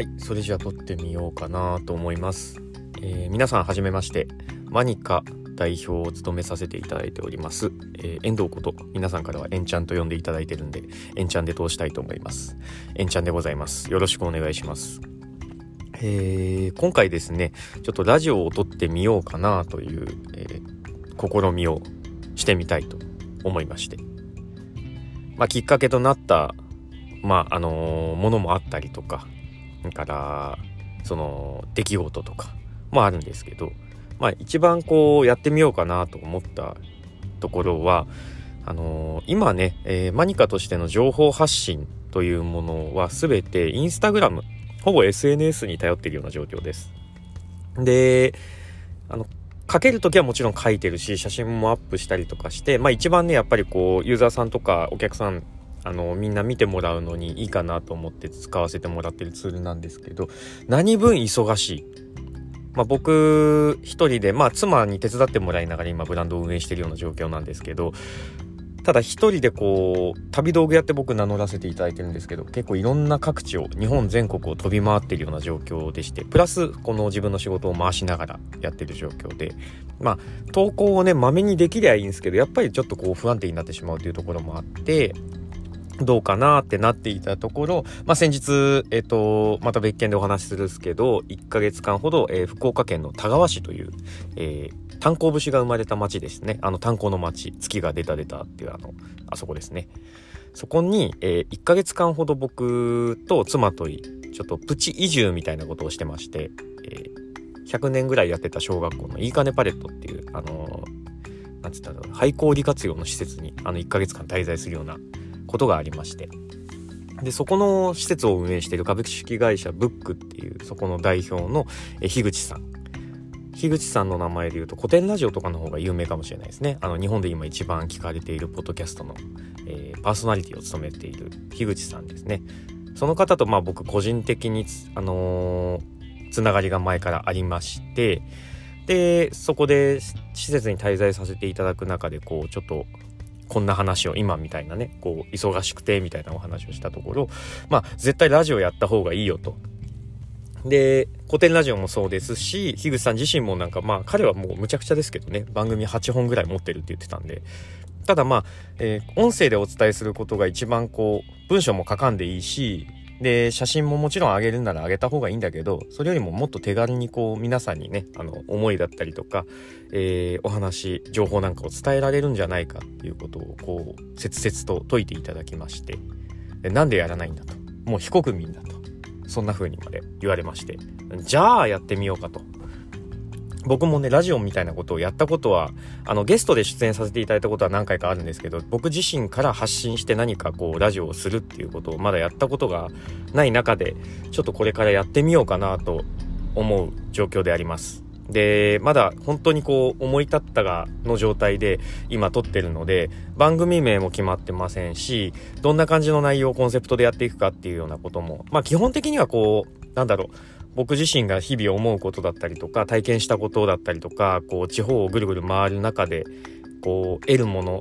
はい、それじゃあ撮ってみようかなと思います。えー、皆さんはじめまして、マニカ代表を務めさせていただいております、えー、遠藤こと皆さんからはエンちゃんと呼んでいただいてるんで、エンちゃんで通したいと思います。エンちゃんでございます。よろしくお願いします。えー、今回ですね、ちょっとラジオを撮ってみようかなという、えー、試みをしてみたいと思いまして。まあ、きっかけとなった、まあ、あの、ものもあったりとか、からその出来事とかもあるんですけどまあ一番こうやってみようかなと思ったところはあのー、今ね、えー、マニカとしての情報発信というものは全てインスタグラムほぼ SNS に頼っているような状況です。であの書ける時はもちろん書いてるし写真もアップしたりとかしてまあ一番ねやっぱりこうユーザーさんとかお客さんあのみんな見てもらうのにいいかなと思って使わせてもらってるツールなんですけど何分忙しい？まあ、僕一人で、まあ、妻に手伝ってもらいながら今ブランドを運営してるような状況なんですけどただ一人でこう旅道具やって僕名乗らせていただいてるんですけど結構いろんな各地を日本全国を飛び回ってるような状況でしてプラスこの自分の仕事を回しながらやってる状況でまあ投稿をねまめにできりゃいいんですけどやっぱりちょっとこう不安定になってしまうというところもあってどうかなってなっていたところ、まあ、先日、えっ、と、また別件でお話しするんですけど、1ヶ月間ほど、えー、福岡県の田川市という、えー、炭鉱節が生まれた町ですね。あの炭鉱の町、月が出た出たっていうあの、あそこですね。そこに、えー、1ヶ月間ほど僕と妻とい、ちょっとプチ移住みたいなことをしてまして、えー、100年ぐらいやってた小学校のいいかねパレットっていう、あのー、なんつったら、廃校利活用の施設に、あの、1ヶ月間滞在するようなことがありまして。でそこの施設を運営している株式会社ブックっていうそこの代表の樋口さん。樋口さんの名前で言うと古典ラジオとかの方が有名かもしれないですね。あの日本で今一番聞かれているポッドキャストの、えー、パーソナリティを務めている樋口さんですね。その方とまあ僕個人的にあのー、つながりが前からありましてでそこで施設に滞在させていただく中でこうちょっとこんな話を今みたいなねこう忙しくてみたいなお話をしたところまあ絶対ラジオやった方がいいよと。で古典ラジオもそうですし樋口さん自身もなんかまあ彼はもうむちゃくちゃですけどね番組8本ぐらい持ってるって言ってたんでただまあ、えー、音声でお伝えすることが一番こう文章も書かんでいいしで、写真ももちろんあげるならあげた方がいいんだけど、それよりももっと手軽にこう皆さんにね、あの、思いだったりとか、えー、お話、情報なんかを伝えられるんじゃないかっていうことをこう、切々と説いていただきまして、でなんでやらないんだと。もう非国民だと。そんな風にまで言われまして、じゃあやってみようかと。僕もね、ラジオみたいなことをやったことは、あの、ゲストで出演させていただいたことは何回かあるんですけど、僕自身から発信して何かこう、ラジオをするっていうことをまだやったことがない中で、ちょっとこれからやってみようかなと思う状況であります。で、まだ本当にこう、思い立ったが、の状態で今撮ってるので、番組名も決まってませんし、どんな感じの内容をコンセプトでやっていくかっていうようなことも、まあ基本的にはこう、なんだろう、僕自身が日々思うことだったりとか体験したことだったりとかこう地方をぐるぐる回る中でこう得るもの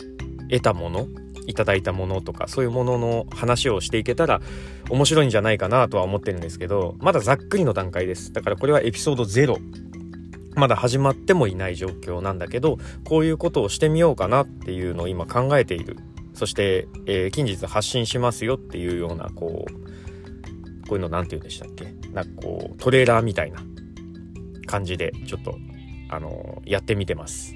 得たものいただいたものとかそういうものの話をしていけたら面白いんじゃないかなとは思ってるんですけどまだざっくりの段階です。だからこれはエピソード0まだ始まってもいない状況なんだけどこういうことをしてみようかなっていうのを今考えている。そして、えー、近日発信しますよっていうようなこうこういうの何て言うんでしたっけ？なんかこうトレーラーみたいな感じでちょっとあのやってみてます。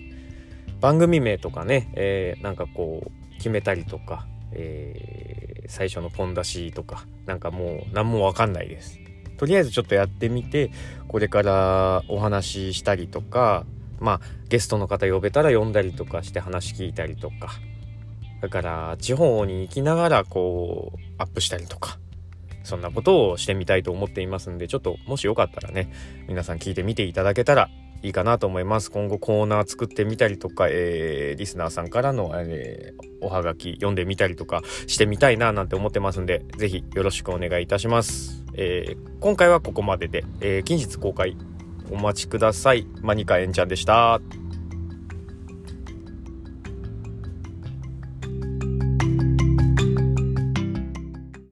番組名とかね、えー、なんかこう決めたりとか、えー、最初のポン出しとかなんかもう何もわかんないです。とりあえずちょっとやってみてこれからお話ししたりとかまあゲストの方呼べたら呼んだりとかして話聞いたりとか。だから地方に行きながらこうアップしたりとか。そんなことをしてみたいと思っていますんで、ちょっともしよかったらね、皆さん聞いてみていただけたらいいかなと思います。今後コーナー作ってみたりとか、えー、リスナーさんからの、えー、おはがき読んでみたりとかしてみたいななんて思ってますんで、ぜひよろしくお願いいたします。えー、今回はここまでで、えー、近日公開お待ちください。マニカエンちゃんでした。